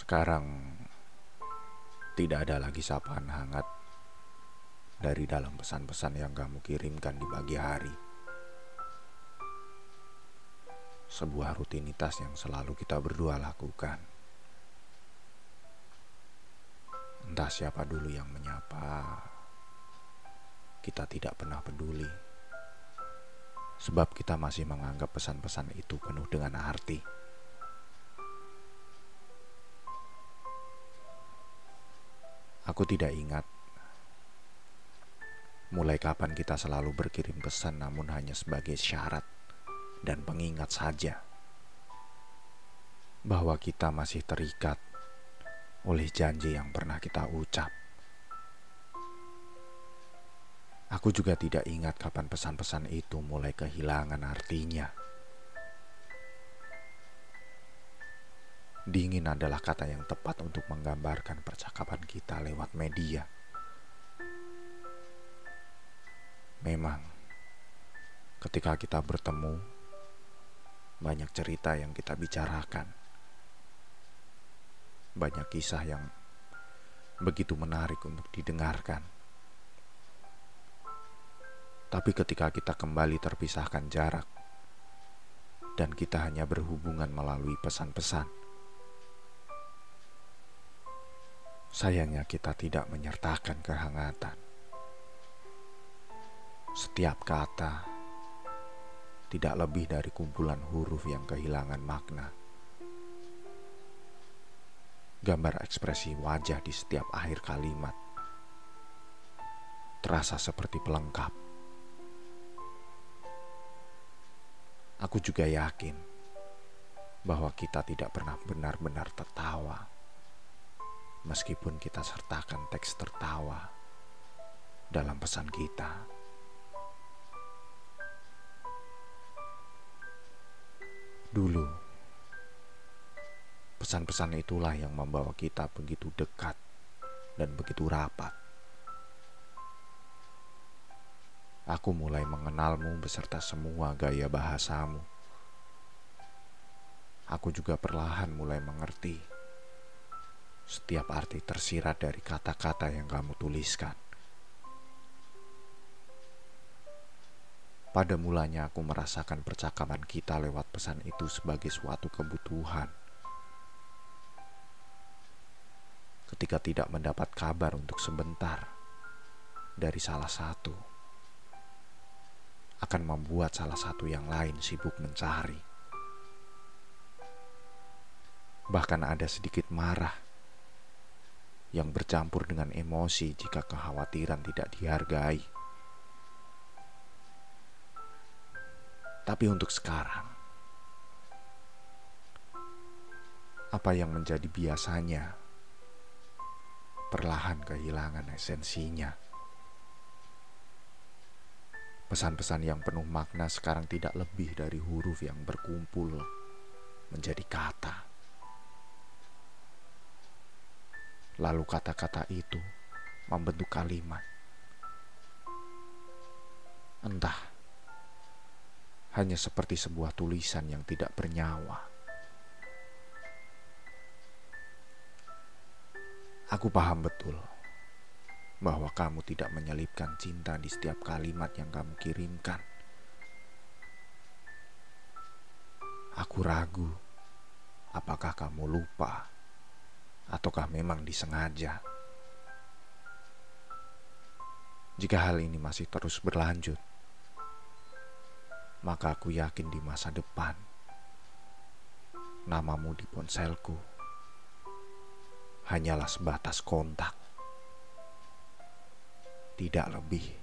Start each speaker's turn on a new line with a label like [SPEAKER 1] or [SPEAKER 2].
[SPEAKER 1] Sekarang tidak ada lagi sapaan hangat dari dalam pesan-pesan yang kamu kirimkan di pagi hari. Sebuah rutinitas yang selalu kita berdua lakukan. Entah siapa dulu yang menyapa, kita tidak pernah peduli. Sebab kita masih menganggap pesan-pesan itu penuh dengan arti. Aku tidak ingat mulai kapan kita selalu berkirim pesan namun hanya sebagai syarat dan pengingat saja bahwa kita masih terikat oleh janji yang pernah kita ucap. Aku juga tidak ingat kapan pesan-pesan itu mulai kehilangan artinya. Dingin adalah kata yang tepat untuk menggambarkan percakapan kita lewat media. Memang, ketika kita bertemu, banyak cerita yang kita bicarakan, banyak kisah yang begitu menarik untuk didengarkan. Tapi ketika kita kembali terpisahkan jarak, dan kita hanya berhubungan melalui pesan-pesan Sayangnya kita tidak menyertakan kehangatan. Setiap kata tidak lebih dari kumpulan huruf yang kehilangan makna. Gambar ekspresi wajah di setiap akhir kalimat terasa seperti pelengkap. Aku juga yakin bahwa kita tidak pernah benar-benar tertawa meskipun kita sertakan teks tertawa dalam pesan kita. Dulu, pesan-pesan itulah yang membawa kita begitu dekat dan begitu rapat. Aku mulai mengenalmu beserta semua gaya bahasamu. Aku juga perlahan mulai mengerti setiap arti tersirat dari kata-kata yang kamu tuliskan. Pada mulanya aku merasakan percakapan kita lewat pesan itu sebagai suatu kebutuhan. Ketika tidak mendapat kabar untuk sebentar dari salah satu, akan membuat salah satu yang lain sibuk mencari. Bahkan ada sedikit marah yang bercampur dengan emosi jika kekhawatiran tidak dihargai. Tapi untuk sekarang, apa yang menjadi biasanya perlahan kehilangan esensinya. Pesan-pesan yang penuh makna sekarang tidak lebih dari huruf yang berkumpul menjadi kata. Lalu kata-kata itu membentuk kalimat. Entah, hanya seperti sebuah tulisan yang tidak bernyawa. Aku paham betul bahwa kamu tidak menyelipkan cinta di setiap kalimat yang kamu kirimkan. Aku ragu, apakah kamu lupa? Ataukah memang disengaja. Jika hal ini masih terus berlanjut, maka aku yakin di masa depan namamu di ponselku hanyalah sebatas kontak, tidak lebih.